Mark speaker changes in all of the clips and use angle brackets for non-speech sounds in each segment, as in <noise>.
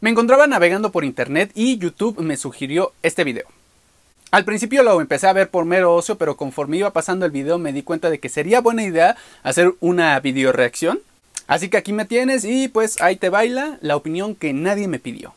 Speaker 1: Me encontraba navegando por internet y YouTube me sugirió este video. Al principio lo empecé a ver por mero ocio, pero conforme iba pasando el video me di cuenta de que sería buena idea hacer una video reacción. Así que aquí me tienes y pues ahí te baila la opinión que nadie me pidió.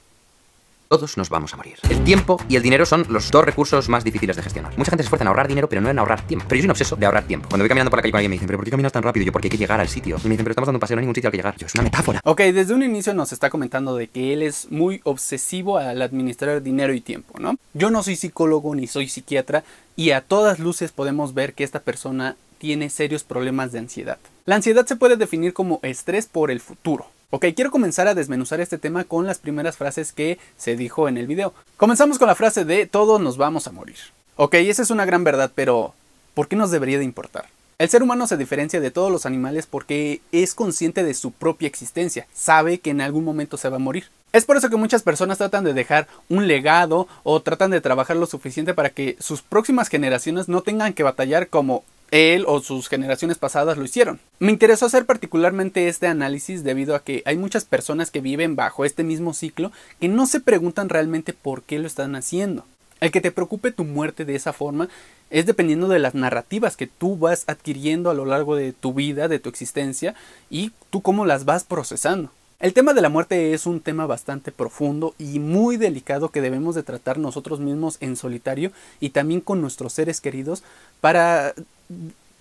Speaker 2: Todos nos vamos a morir. El tiempo y el dinero son los dos recursos más difíciles de gestionar. Mucha gente se esfuerza en ahorrar dinero, pero no en ahorrar tiempo. Pero yo soy un obseso de ahorrar tiempo. Cuando voy caminando por la calle con alguien me dicen, ¿pero por qué caminas tan rápido? Yo, porque hay que llegar al sitio. Y me dicen, pero estamos dando un paseo, no hay ningún sitio al que llegar. Yo, es una metáfora.
Speaker 1: Ok, desde un inicio nos está comentando de que él es muy obsesivo al administrar dinero y tiempo, ¿no? Yo no soy psicólogo ni soy psiquiatra y a todas luces podemos ver que esta persona tiene serios problemas de ansiedad. La ansiedad se puede definir como estrés por el futuro. Ok, quiero comenzar a desmenuzar este tema con las primeras frases que se dijo en el video. Comenzamos con la frase de todos nos vamos a morir. Ok, esa es una gran verdad, pero ¿por qué nos debería de importar? El ser humano se diferencia de todos los animales porque es consciente de su propia existencia, sabe que en algún momento se va a morir. Es por eso que muchas personas tratan de dejar un legado o tratan de trabajar lo suficiente para que sus próximas generaciones no tengan que batallar como él o sus generaciones pasadas lo hicieron. Me interesó hacer particularmente este análisis debido a que hay muchas personas que viven bajo este mismo ciclo que no se preguntan realmente por qué lo están haciendo. El que te preocupe tu muerte de esa forma es dependiendo de las narrativas que tú vas adquiriendo a lo largo de tu vida, de tu existencia, y tú cómo las vas procesando. El tema de la muerte es un tema bastante profundo y muy delicado que debemos de tratar nosotros mismos en solitario y también con nuestros seres queridos para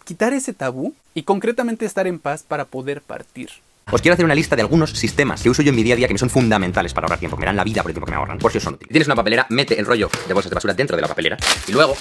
Speaker 1: quitar ese tabú y concretamente estar en paz para poder partir.
Speaker 2: Os quiero hacer una lista de algunos sistemas que uso yo en mi día a día que me son fundamentales para ahorrar tiempo, que me dan la vida por el tiempo que me ahorran, por si os son útiles. Tienes una papelera, mete el rollo de bolsas de basura dentro de la papelera y luego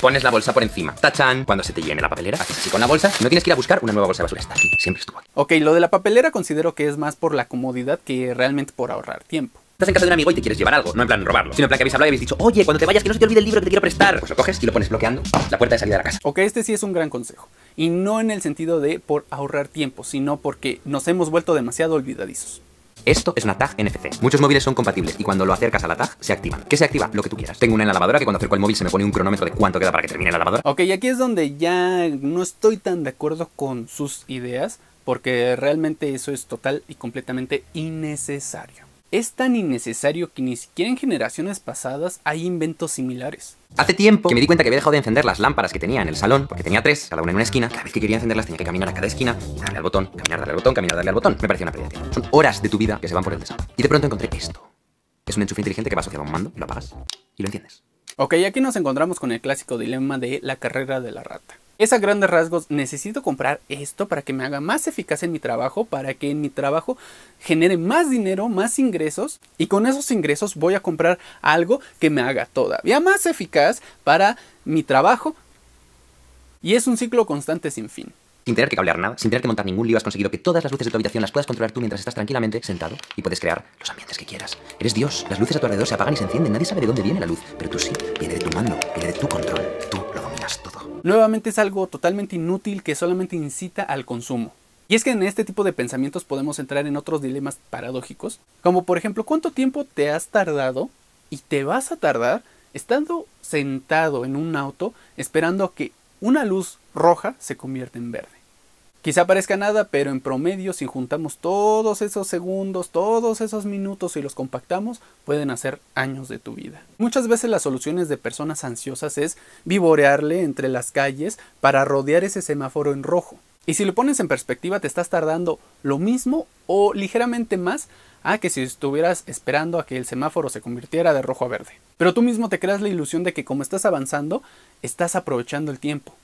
Speaker 2: pones la bolsa por encima. Tachan, cuando se te llene la papelera, haces así con la bolsa, no tienes que ir a buscar una nueva bolsa de basura, está aquí, siempre estuvo aquí.
Speaker 1: Ok, lo de la papelera considero que es más por la comodidad que realmente por ahorrar tiempo.
Speaker 2: Estás en casa de un amigo y te quieres llevar algo, no en plan robarlo, sino en plan que habéis hablado y habéis dicho, oye, cuando te vayas que no se te olvide el libro que te quiero prestar. Pues lo coges y lo pones bloqueando la puerta de salida de la casa.
Speaker 1: Ok, este sí es un gran consejo. Y no en el sentido de por ahorrar tiempo, sino porque nos hemos vuelto demasiado olvidadizos.
Speaker 2: Esto es una tag NFC. Muchos móviles son compatibles y cuando lo acercas a la tag se activan. ¿Qué se activa? Lo que tú quieras. Tengo una en la lavadora que cuando acerco el móvil se me pone un cronómetro de cuánto queda para que termine la lavadora.
Speaker 1: Ok, y aquí es donde ya no estoy tan de acuerdo con sus ideas, porque realmente eso es total y completamente innecesario. Es tan innecesario que ni siquiera en generaciones pasadas hay inventos similares.
Speaker 2: Hace tiempo que me di cuenta que había dejado de encender las lámparas que tenía en el salón, porque tenía tres, cada una en una esquina. Cada vez que quería encenderlas tenía que caminar a cada esquina, darle al botón, caminar, darle al botón, caminar, darle al botón. Me parecía una pérdida de tiempo. Son horas de tu vida que se van por el desastre. Y de pronto encontré esto. Es un enchufe inteligente que va asociado a un mando, lo apagas y lo enciendes.
Speaker 1: Ok, aquí nos encontramos con el clásico dilema de la carrera de la rata. Es a grandes rasgos, necesito comprar esto para que me haga más eficaz en mi trabajo, para que en mi trabajo genere más dinero, más ingresos, y con esos ingresos voy a comprar algo que me haga todavía más eficaz para mi trabajo. Y es un ciclo constante sin fin.
Speaker 2: Sin tener que cablear nada, sin tener que montar ningún lío, has conseguido que todas las luces de tu habitación las puedas controlar tú mientras estás tranquilamente sentado y puedes crear los ambientes que quieras. Eres Dios, las luces a tu alrededor se apagan y se encienden, nadie sabe de dónde viene la luz, pero tú sí, viene de tu mando, viene de tu control, tú
Speaker 1: Nuevamente es algo totalmente inútil que solamente incita al consumo. Y es que en este tipo de pensamientos podemos entrar en otros dilemas paradójicos, como por ejemplo cuánto tiempo te has tardado y te vas a tardar estando sentado en un auto esperando a que una luz roja se convierta en verde. Quizá parezca nada, pero en promedio si juntamos todos esos segundos, todos esos minutos y los compactamos, pueden hacer años de tu vida. Muchas veces las soluciones de personas ansiosas es vivorearle entre las calles para rodear ese semáforo en rojo. Y si lo pones en perspectiva, te estás tardando lo mismo o ligeramente más a que si estuvieras esperando a que el semáforo se convirtiera de rojo a verde. Pero tú mismo te creas la ilusión de que como estás avanzando, estás aprovechando el tiempo.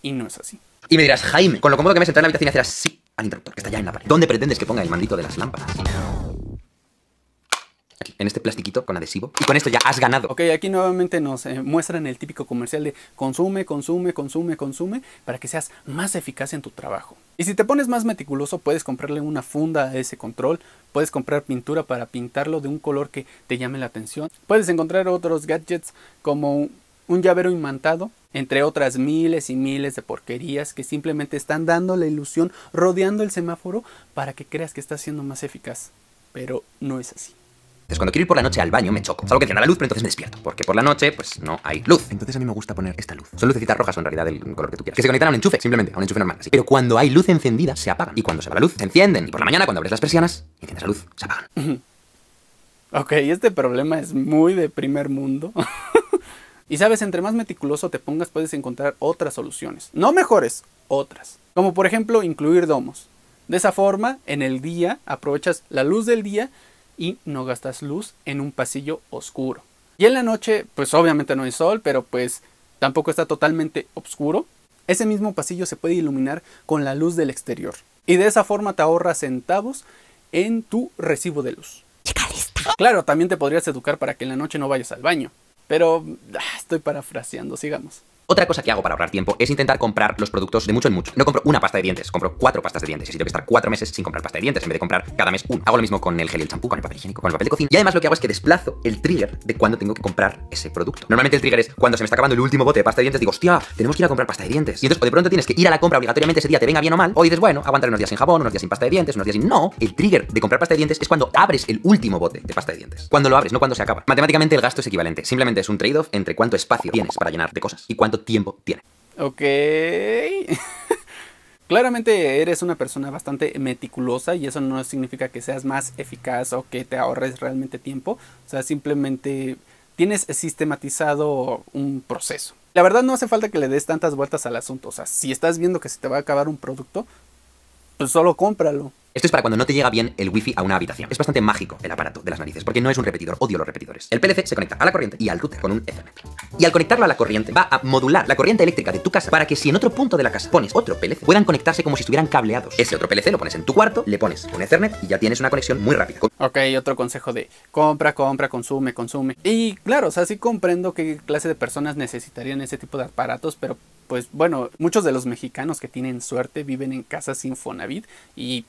Speaker 1: Y no es así.
Speaker 2: Y me dirás, Jaime, con lo cómodo que me es entrar en la habitación y hacer así al interruptor, que está ya en la pared. ¿Dónde pretendes que ponga el mandito de las lámparas? Aquí, en este plastiquito con adhesivo. Y con esto ya has ganado.
Speaker 1: Ok, aquí nuevamente nos eh, muestran el típico comercial de consume, consume, consume, consume, para que seas más eficaz en tu trabajo. Y si te pones más meticuloso, puedes comprarle una funda a ese control, puedes comprar pintura para pintarlo de un color que te llame la atención, puedes encontrar otros gadgets como un llavero imantado, entre otras miles y miles de porquerías que simplemente están dando la ilusión rodeando el semáforo para que creas que está siendo más eficaz. Pero no es así.
Speaker 2: Entonces cuando quiero ir por la noche al baño me choco. Salvo que encienda la luz, pero entonces me despierto. Porque por la noche, pues no hay luz. Entonces a mí me gusta poner esta luz. Son lucecitas rojas o en realidad del color que tú quieras. Que se conectan a un enchufe, simplemente, a un enchufe normal. Así. Pero cuando hay luz encendida, se apagan. Y cuando se va la luz, se encienden. Y por la mañana, cuando abres las persianas enciendes la luz, se apagan. <laughs>
Speaker 1: Ok, este problema es muy de primer mundo. <laughs> y sabes, entre más meticuloso te pongas puedes encontrar otras soluciones. No mejores, otras. Como por ejemplo incluir domos. De esa forma, en el día aprovechas la luz del día y no gastas luz en un pasillo oscuro. Y en la noche, pues obviamente no hay sol, pero pues tampoco está totalmente oscuro. Ese mismo pasillo se puede iluminar con la luz del exterior. Y de esa forma te ahorras centavos en tu recibo de luz. Claro, también te podrías educar para que en la noche no vayas al baño. Pero ah, estoy parafraseando, sigamos.
Speaker 2: Otra cosa que hago para ahorrar tiempo es intentar comprar los productos de mucho en mucho. No compro una pasta de dientes, compro cuatro pastas de dientes. Y si tengo que estar cuatro meses sin comprar pasta de dientes en vez de comprar cada mes uno. Hago lo mismo con el gel y el champú, con el papel higiénico, con el papel de cocina. Y además lo que hago es que desplazo el trigger de cuando tengo que comprar ese producto. Normalmente el trigger es cuando se me está acabando el último bote de pasta de dientes, digo, hostia, tenemos que ir a comprar pasta de dientes. Y entonces o de pronto tienes que ir a la compra obligatoriamente ese día, te venga bien o mal, o dices, bueno, aguantar unos días sin jabón, unos días sin pasta de dientes, unos días sin. No, el trigger de comprar pasta de dientes es cuando abres el último bote de pasta de dientes. Cuando lo abres, no cuando se acaba. Matemáticamente el gasto es equivalente. Simplemente es un trade-off entre cuánto espacio tienes para llenar de cosas y cuánto tiempo tiene.
Speaker 1: Ok. <laughs> Claramente eres una persona bastante meticulosa y eso no significa que seas más eficaz o que te ahorres realmente tiempo. O sea, simplemente tienes sistematizado un proceso. La verdad no hace falta que le des tantas vueltas al asunto. O sea, si estás viendo que se te va a acabar un producto, pues solo cómpralo.
Speaker 2: Esto es para cuando no te llega bien el wifi a una habitación. Es bastante mágico el aparato de las narices, porque no es un repetidor, odio los repetidores. El PLC se conecta a la corriente y al router con un Ethernet. Y al conectarlo a la corriente, va a modular la corriente eléctrica de tu casa para que si en otro punto de la casa pones otro PLC, puedan conectarse como si estuvieran cableados. Ese otro PLC lo pones en tu cuarto, le pones un Ethernet y ya tienes una conexión muy rápida.
Speaker 1: Ok, otro consejo de compra, compra, consume, consume. Y claro, o sea, sí comprendo qué clase de personas necesitarían ese tipo de aparatos, pero pues bueno, muchos de los mexicanos que tienen suerte viven en casas sin Fonavit y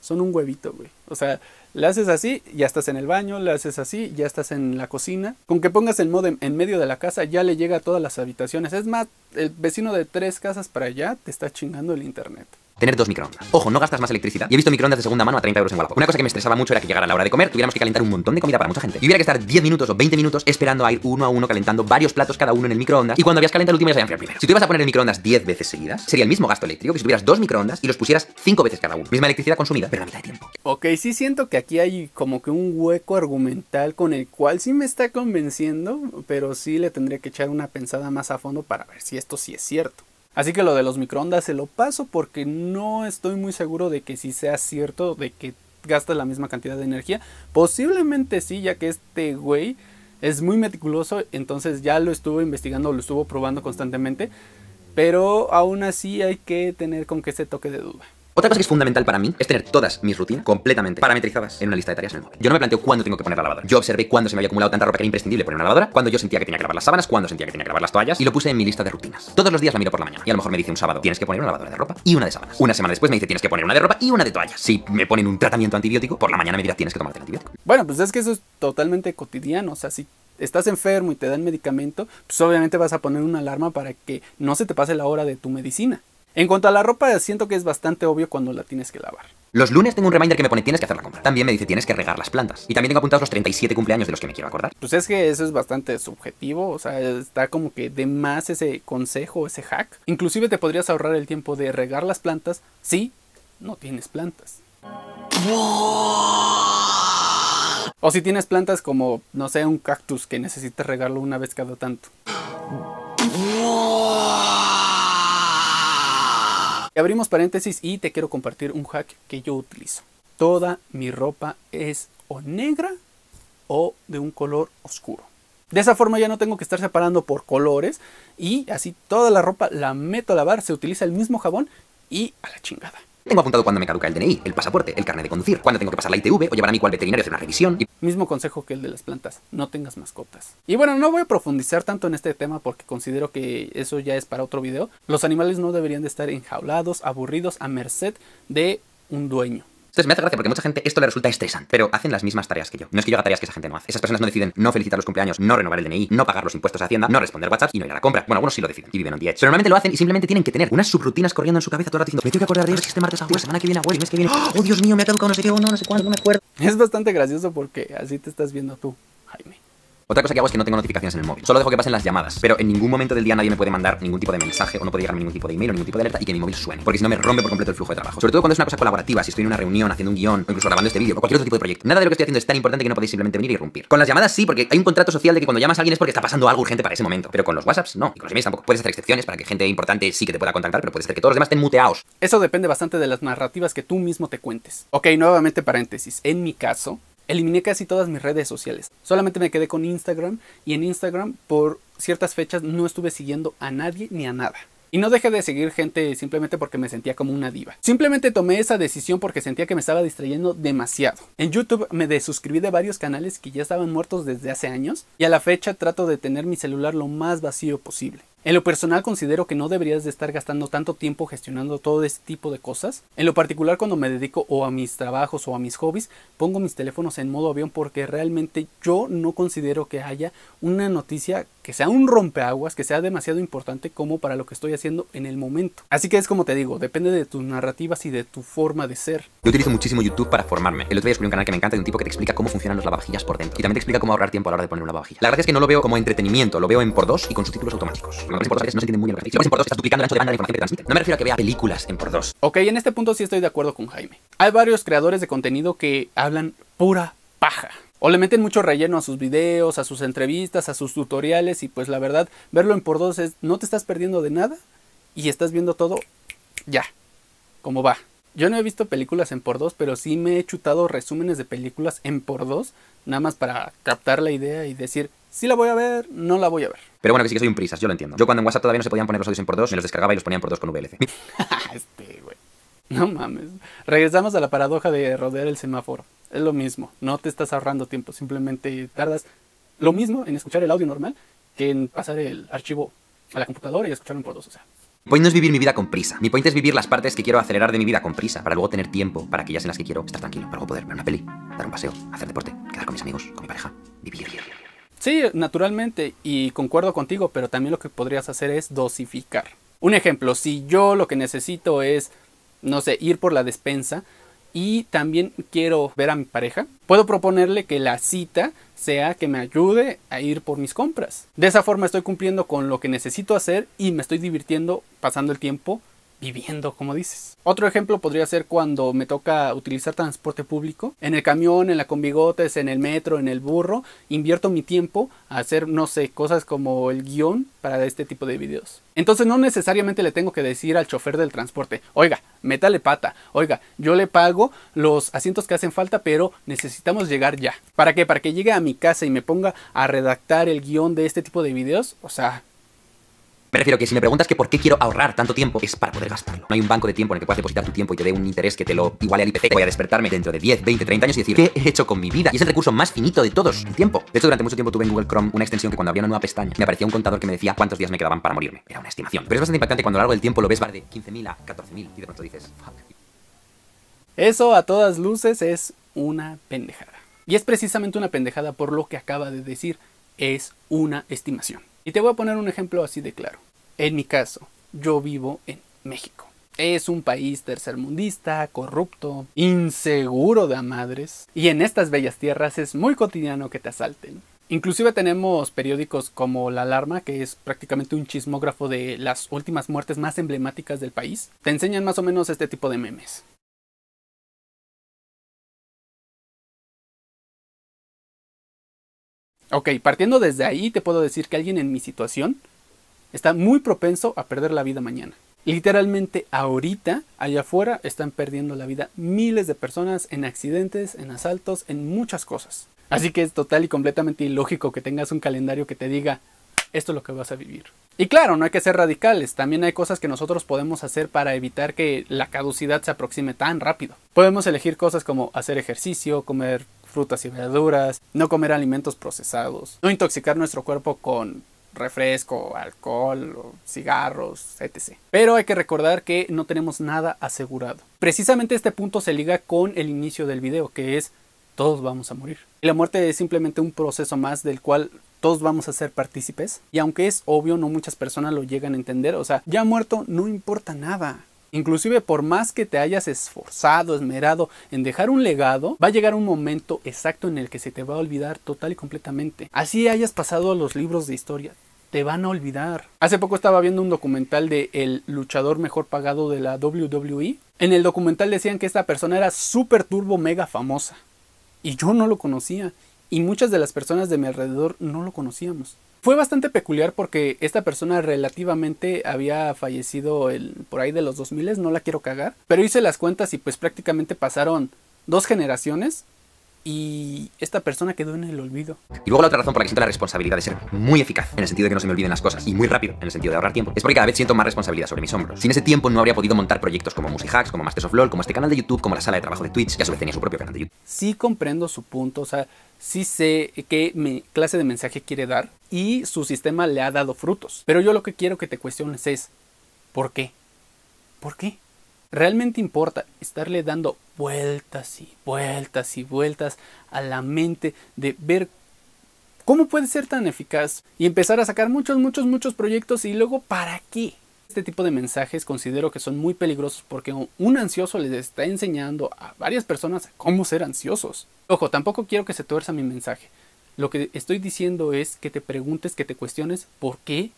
Speaker 1: son un huevito, güey. O sea, le haces así, ya estás en el baño, le haces así, ya estás en la cocina. Con que pongas el modem en medio de la casa, ya le llega a todas las habitaciones. Es más, el vecino de tres casas para allá te está chingando el internet
Speaker 2: tener dos microondas. Ojo, no gastas más electricidad. Y he visto microondas de segunda mano a 30 euros en Wallapop. Una cosa que me estresaba mucho era que llegara la hora de comer, tuviéramos que calentar un montón de comida para mucha gente. Y hubiera que estar 10 minutos o 20 minutos esperando a ir uno a uno calentando varios platos cada uno en el microondas. Y cuando habías calentado el último ya se primero. Si tú ibas a poner el microondas 10 veces seguidas, sería el mismo gasto eléctrico que si tuvieras dos microondas y los pusieras 5 veces cada uno. Misma electricidad consumida, pero la mitad de tiempo.
Speaker 1: Ok, sí siento que aquí hay como que un hueco argumental con el cual sí me está convenciendo, pero sí le tendría que echar una pensada más a fondo para ver si esto sí es cierto. Así que lo de los microondas se lo paso porque no estoy muy seguro de que si sea cierto de que gasta la misma cantidad de energía. Posiblemente sí, ya que este güey es muy meticuloso, entonces ya lo estuvo investigando, lo estuvo probando constantemente. Pero aún así hay que tener con que ese toque de duda.
Speaker 2: Otra cosa que es fundamental para mí es tener todas mis rutinas completamente parametrizadas en una lista de tareas en el móvil. Yo no me planteo cuándo tengo que poner la lavadora. Yo observé cuándo se me había acumulado tanta ropa que era imprescindible poner una lavadora, cuando yo sentía que tenía que lavar las sábanas, cuando sentía que tenía que lavar las toallas y lo puse en mi lista de rutinas. Todos los días la miro por la mañana y a lo mejor me dice un sábado, tienes que poner una lavadora de ropa y una de sábanas. Una semana después me dice, tienes que poner una de ropa y una de toallas. Si me ponen un tratamiento antibiótico, por la mañana me dirá, tienes que tomarte el antibiótico.
Speaker 1: Bueno, pues es que eso es totalmente cotidiano, o sea, si estás enfermo y te dan medicamento, pues obviamente vas a poner una alarma para que no se te pase la hora de tu medicina. En cuanto a la ropa, siento que es bastante obvio cuando la tienes que lavar.
Speaker 2: Los lunes tengo un reminder que me pone tienes que hacer la compra. También me dice tienes que regar las plantas. Y también tengo apuntados los 37 cumpleaños de los que me quiero acordar.
Speaker 1: Pues es que eso es bastante subjetivo, o sea, está como que de más ese consejo, ese hack. Inclusive te podrías ahorrar el tiempo de regar las plantas si no tienes plantas. O si tienes plantas como, no sé, un cactus que necesitas regarlo una vez cada tanto. Abrimos paréntesis y te quiero compartir un hack que yo utilizo. Toda mi ropa es o negra o de un color oscuro. De esa forma ya no tengo que estar separando por colores y así toda la ropa la meto a lavar, se utiliza el mismo jabón y a la chingada.
Speaker 2: Tengo apuntado cuando me caduca el DNI, el pasaporte, el carnet de conducir, cuando tengo que pasar la ITV o llevar a mi cual veterinario a hacer una revisión. Y...
Speaker 1: Mismo consejo que el de las plantas, no tengas mascotas. Y bueno, no voy a profundizar tanto en este tema porque considero que eso ya es para otro video. Los animales no deberían de estar enjaulados, aburridos, a merced de un dueño.
Speaker 2: Entonces me hace gracia porque mucha gente esto le resulta estresante, pero hacen las mismas tareas que yo. No es que yo haga tareas que esa gente no hace. Esas personas no deciden no felicitar los cumpleaños, no renovar el DNI, no pagar los impuestos a Hacienda, no responder WhatsApp y no ir a la compra. Bueno, algunos sí lo deciden y viven on the Pero normalmente lo hacen y simplemente tienen que tener unas subrutinas corriendo en su cabeza todo el rato diciendo, me tengo que acordar de ellos que este martes abuelo, semana que viene mes que viene, oh Dios mío, me ha caducado no sé qué, oh no, no sé cuándo, no me acuerdo.
Speaker 1: Es bastante gracioso porque así te estás viendo tú, Jaime.
Speaker 2: Otra cosa que hago es que no tengo notificaciones en el móvil. Solo dejo que pasen las llamadas. Pero en ningún momento del día nadie me puede mandar ningún tipo de mensaje o no puede llegar ningún tipo de email o ningún tipo de alerta y que mi móvil suene. Porque si no me rompe por completo el flujo de trabajo. Sobre todo cuando es una cosa colaborativa, si estoy en una reunión, haciendo un guion o incluso grabando este vídeo o cualquier otro tipo de proyecto. Nada de lo que estoy haciendo es tan importante que no podéis simplemente venir y irrumpir. Con las llamadas sí, porque hay un contrato social de que cuando llamas a alguien es porque está pasando algo urgente para ese momento. Pero con los WhatsApps no. Y con los emails tampoco. Puedes hacer excepciones para que gente importante sí que te pueda contactar, pero puede ser que todos los demás estén muteados.
Speaker 1: Eso depende bastante de las narrativas que tú mismo te cuentes. Ok, nuevamente paréntesis. En mi caso, eliminé casi todas mis redes sociales. Solamente me quedé con Instagram y en Instagram por ciertas fechas no estuve siguiendo a nadie ni a nada. Y no dejé de seguir gente simplemente porque me sentía como una diva. Simplemente tomé esa decisión porque sentía que me estaba distrayendo demasiado. En YouTube me desuscribí de varios canales que ya estaban muertos desde hace años y a la fecha trato de tener mi celular lo más vacío posible. En lo personal considero que no deberías de estar gastando tanto tiempo gestionando todo este tipo de cosas. En lo particular cuando me dedico o a mis trabajos o a mis hobbies, pongo mis teléfonos en modo avión porque realmente yo no considero que haya una noticia que sea un rompeaguas, que sea demasiado importante como para lo que estoy haciendo en el momento. Así que es como te digo, depende de tus narrativas y de tu forma de ser.
Speaker 2: Yo utilizo muchísimo YouTube para formarme. El otro día descubrí un canal que me encanta de un tipo que te explica cómo funcionan los lavavajillas por dentro. Y también te explica cómo ahorrar tiempo a la hora de poner un lavavajillas. La verdad es que no lo veo como entretenimiento, lo veo en por dos y con subtítulos automáticos. Cuando en por dos no se entiende muy bien lo que Si lo en por dos estás duplicando el ancho de banda de información que te transmite. No me refiero a que vea películas en por dos.
Speaker 1: Ok, en este punto sí estoy de acuerdo con Jaime. Hay varios creadores de contenido que hablan pura paja. O le meten mucho relleno a sus videos, a sus entrevistas, a sus tutoriales y pues la verdad, verlo en por dos es no te estás perdiendo de nada y estás viendo todo ya, como va. Yo no he visto películas en por dos, pero sí me he chutado resúmenes de películas en por dos, nada más para captar la idea y decir, si la voy a ver, no la voy a ver.
Speaker 2: Pero bueno, que sí que soy un prisas, yo lo entiendo. Yo cuando en WhatsApp todavía no se podían poner los audios en por dos, me los descargaba y los ponían por dos con VLC. <laughs>
Speaker 1: este, güey. <laughs> No mames. Regresamos a la paradoja de rodear el semáforo. Es lo mismo, no te estás ahorrando tiempo, simplemente tardas lo mismo en escuchar el audio normal que en pasar el archivo a la computadora y escucharlo por dos, o sea.
Speaker 2: Mi point no es vivir mi vida con prisa. Mi point es vivir las partes que quiero acelerar de mi vida con prisa, para luego tener tiempo para aquellas en las que quiero estar tranquilo, para luego poder ver una peli, dar un paseo, hacer deporte, quedar con mis amigos, con mi pareja, vivir.
Speaker 1: Sí, naturalmente, y concuerdo contigo, pero también lo que podrías hacer es dosificar. Un ejemplo, si yo lo que necesito es, no sé, ir por la despensa, y también quiero ver a mi pareja, puedo proponerle que la cita sea que me ayude a ir por mis compras. De esa forma estoy cumpliendo con lo que necesito hacer y me estoy divirtiendo pasando el tiempo viviendo, como dices. Otro ejemplo podría ser cuando me toca utilizar transporte público. En el camión, en la combigotes, en el metro, en el burro, invierto mi tiempo a hacer, no sé, cosas como el guion para este tipo de videos. Entonces no necesariamente le tengo que decir al chofer del transporte, oiga, métale pata, oiga, yo le pago los asientos que hacen falta, pero necesitamos llegar ya. ¿Para qué? Para que llegue a mi casa y me ponga a redactar el guion de este tipo de videos. O sea,
Speaker 2: me refiero que si me preguntas que por qué quiero ahorrar tanto tiempo, es para poder gastarlo. No hay un banco de tiempo en el que puedas depositar tu tiempo y te dé un interés que te lo iguale al IPC. Voy a despertarme dentro de 10, 20, 30 años y decir, ¿qué he hecho con mi vida? Y es el recurso más finito de todos, el tiempo. De hecho, durante mucho tiempo tuve en Google Chrome una extensión que cuando abría una nueva pestaña me aparecía un contador que me decía cuántos días me quedaban para morirme. Era una estimación. Pero es bastante impactante cuando a lo largo del tiempo lo ves va de 15.000 a 14.000 y de pronto dices, fuck.
Speaker 1: Eso a todas luces es una pendejada. Y es precisamente una pendejada por lo que acaba de decir. Es una estimación. Y te voy a poner un ejemplo así de claro. En mi caso, yo vivo en México. Es un país tercermundista, corrupto, inseguro de a madres, y en estas bellas tierras es muy cotidiano que te asalten. Inclusive tenemos periódicos como La Alarma, que es prácticamente un chismógrafo de las últimas muertes más emblemáticas del país. Te enseñan más o menos este tipo de memes. Ok, partiendo desde ahí te puedo decir que alguien en mi situación está muy propenso a perder la vida mañana. Literalmente ahorita, allá afuera, están perdiendo la vida miles de personas en accidentes, en asaltos, en muchas cosas. Así que es total y completamente ilógico que tengas un calendario que te diga esto es lo que vas a vivir. Y claro, no hay que ser radicales, también hay cosas que nosotros podemos hacer para evitar que la caducidad se aproxime tan rápido. Podemos elegir cosas como hacer ejercicio, comer frutas y verduras, no comer alimentos procesados, no intoxicar nuestro cuerpo con refresco, alcohol, cigarros, etc. Pero hay que recordar que no tenemos nada asegurado. Precisamente este punto se liga con el inicio del video, que es todos vamos a morir. La muerte es simplemente un proceso más del cual todos vamos a ser partícipes. Y aunque es obvio, no muchas personas lo llegan a entender. O sea, ya muerto no importa nada. Inclusive por más que te hayas esforzado, esmerado en dejar un legado, va a llegar un momento exacto en el que se te va a olvidar total y completamente. Así hayas pasado a los libros de historia, te van a olvidar. Hace poco estaba viendo un documental de el luchador mejor pagado de la WWE. En el documental decían que esta persona era super turbo mega famosa. Y yo no lo conocía. Y muchas de las personas de mi alrededor no lo conocíamos. Fue bastante peculiar porque esta persona relativamente había fallecido el, por ahí de los 2000, no la quiero cagar, pero hice las cuentas y pues prácticamente pasaron dos generaciones y esta persona quedó en el olvido.
Speaker 2: Y luego la otra razón por la que siento la responsabilidad de ser muy eficaz, en el sentido de que no se me olviden las cosas, y muy rápido, en el sentido de ahorrar tiempo, es porque cada vez siento más responsabilidad sobre mis hombros. Sin ese tiempo no habría podido montar proyectos como Hacks, como Masters of LOL, como este canal de YouTube, como la sala de trabajo de Twitch, que a su vez tenía su propio canal de YouTube.
Speaker 1: Sí comprendo su punto, o sea, sí sé qué clase de mensaje quiere dar y su sistema le ha dado frutos. Pero yo lo que quiero que te cuestiones es, ¿por qué? ¿Por qué? ¿Realmente importa estarle dando vueltas y vueltas y vueltas a la mente de ver cómo puede ser tan eficaz y empezar a sacar muchos, muchos, muchos proyectos y luego para qué? Este tipo de mensajes considero que son muy peligrosos porque un ansioso les está enseñando a varias personas cómo ser ansiosos. Ojo, tampoco quiero que se tuerza mi mensaje. Lo que estoy diciendo es que te preguntes, que te cuestiones por qué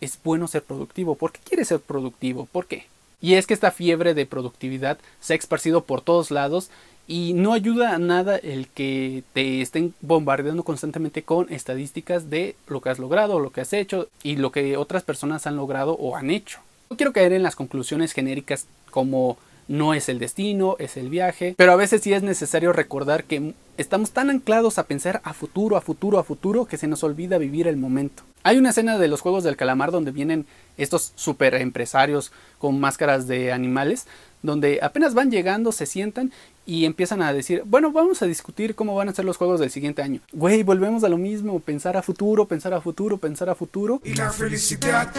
Speaker 1: es bueno ser productivo, por qué quieres ser productivo, por qué. Y es que esta fiebre de productividad se ha esparcido por todos lados y no ayuda a nada el que te estén bombardeando constantemente con estadísticas de lo que has logrado, lo que has hecho y lo que otras personas han logrado o han hecho. No quiero caer en las conclusiones genéricas como no es el destino, es el viaje, pero a veces sí es necesario recordar que estamos tan anclados a pensar a futuro, a futuro, a futuro que se nos olvida vivir el momento. Hay una escena de los Juegos del Calamar donde vienen estos super empresarios con máscaras de animales, donde apenas van llegando, se sientan y empiezan a decir, bueno, vamos a discutir cómo van a ser los juegos del siguiente año. Güey, volvemos a lo mismo, pensar a futuro, pensar a futuro, pensar a futuro. Y la felicidad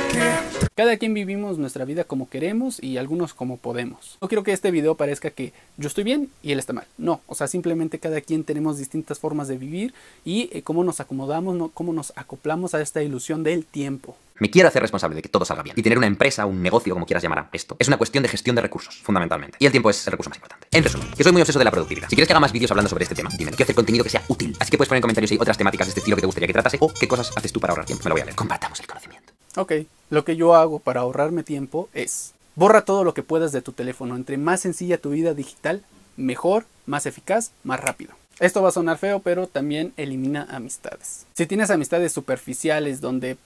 Speaker 1: Cada quien vivimos nuestra vida como queremos y algunos como podemos. No quiero que este video parezca que yo estoy bien y él está mal. No, o sea, simplemente cada quien tenemos distintas formas de vivir y eh, cómo nos acomodamos, cómo nos acoplamos a esta ilusión del tiempo.
Speaker 2: Me quiero hacer responsable de que todo salga bien. Y tener una empresa, un negocio, como quieras llamar a esto, es una cuestión de gestión de recursos, fundamentalmente. Y el tiempo es el recurso más importante. En resumen, que soy muy obseso de la productividad. Si quieres que haga más vídeos hablando sobre este tema, dime. Quiero hacer contenido que sea útil. Así que puedes poner en comentarios si hay otras temáticas de este estilo que te gustaría que tratase o qué cosas haces tú para ahorrar tiempo. Me lo voy a leer. Compartamos el conocimiento.
Speaker 1: Ok, lo que yo hago para ahorrarme tiempo es borra todo lo que puedas de tu teléfono. Entre más sencilla tu vida digital, mejor, más eficaz, más rápido. Esto va a sonar feo, pero también elimina amistades. Si tienes amistades superficiales donde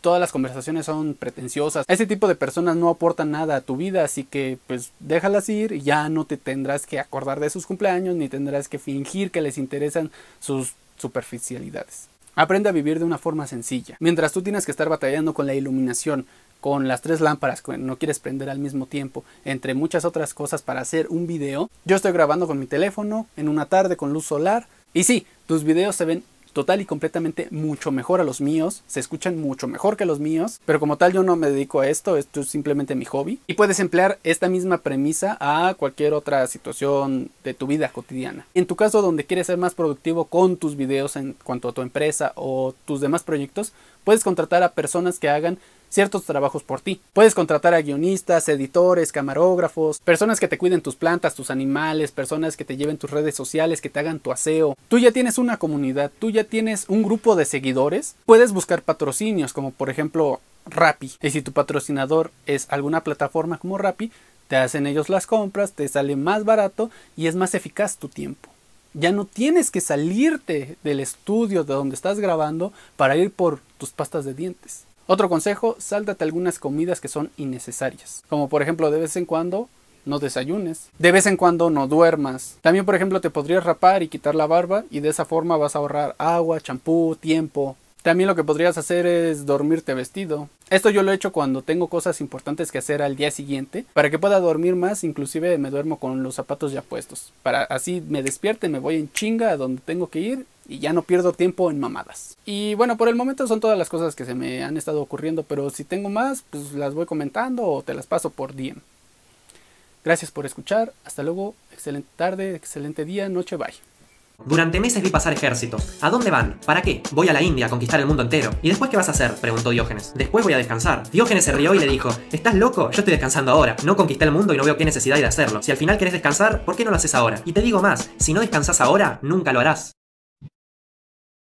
Speaker 1: todas las conversaciones son pretenciosas, ese tipo de personas no aportan nada a tu vida, así que pues déjalas ir y ya no te tendrás que acordar de sus cumpleaños ni tendrás que fingir que les interesan sus superficialidades. Aprende a vivir de una forma sencilla. Mientras tú tienes que estar batallando con la iluminación, con las tres lámparas que no quieres prender al mismo tiempo, entre muchas otras cosas para hacer un video. Yo estoy grabando con mi teléfono en una tarde con luz solar. Y sí, tus videos se ven total y completamente mucho mejor a los míos, se escuchan mucho mejor que los míos, pero como tal yo no me dedico a esto, esto es simplemente mi hobby. Y puedes emplear esta misma premisa a cualquier otra situación de tu vida cotidiana. En tu caso donde quieres ser más productivo con tus videos en cuanto a tu empresa o tus demás proyectos, puedes contratar a personas que hagan ciertos trabajos por ti. Puedes contratar a guionistas, editores, camarógrafos, personas que te cuiden tus plantas, tus animales, personas que te lleven tus redes sociales, que te hagan tu aseo. Tú ya tienes una comunidad, tú ya tienes un grupo de seguidores. Puedes buscar patrocinios como por ejemplo Rappi. Y si tu patrocinador es alguna plataforma como Rappi, te hacen ellos las compras, te sale más barato y es más eficaz tu tiempo. Ya no tienes que salirte del estudio de donde estás grabando para ir por tus pastas de dientes. Otro consejo, sáltate algunas comidas que son innecesarias, como por ejemplo de vez en cuando no desayunes, de vez en cuando no duermas. También por ejemplo te podrías rapar y quitar la barba y de esa forma vas a ahorrar agua, champú, tiempo, también lo que podrías hacer es dormirte vestido. Esto yo lo he hecho cuando tengo cosas importantes que hacer al día siguiente. Para que pueda dormir más, inclusive me duermo con los zapatos ya puestos. Para así me despierte, me voy en chinga a donde tengo que ir y ya no pierdo tiempo en mamadas. Y bueno, por el momento son todas las cosas que se me han estado ocurriendo, pero si tengo más, pues las voy comentando o te las paso por DM. Gracias por escuchar, hasta luego, excelente tarde, excelente día, noche, bye.
Speaker 3: Durante meses vi pasar ejército. ¿A dónde van? ¿Para qué? Voy a la India a conquistar el mundo entero. ¿Y después qué vas a hacer? preguntó Diógenes. Después voy a descansar. Diógenes se rió y le dijo, ¿estás loco? Yo estoy descansando ahora. No conquisté el mundo y no veo qué necesidad hay de hacerlo. Si al final querés descansar, ¿por qué no lo haces ahora? Y te digo más, si no descansas ahora, nunca lo harás.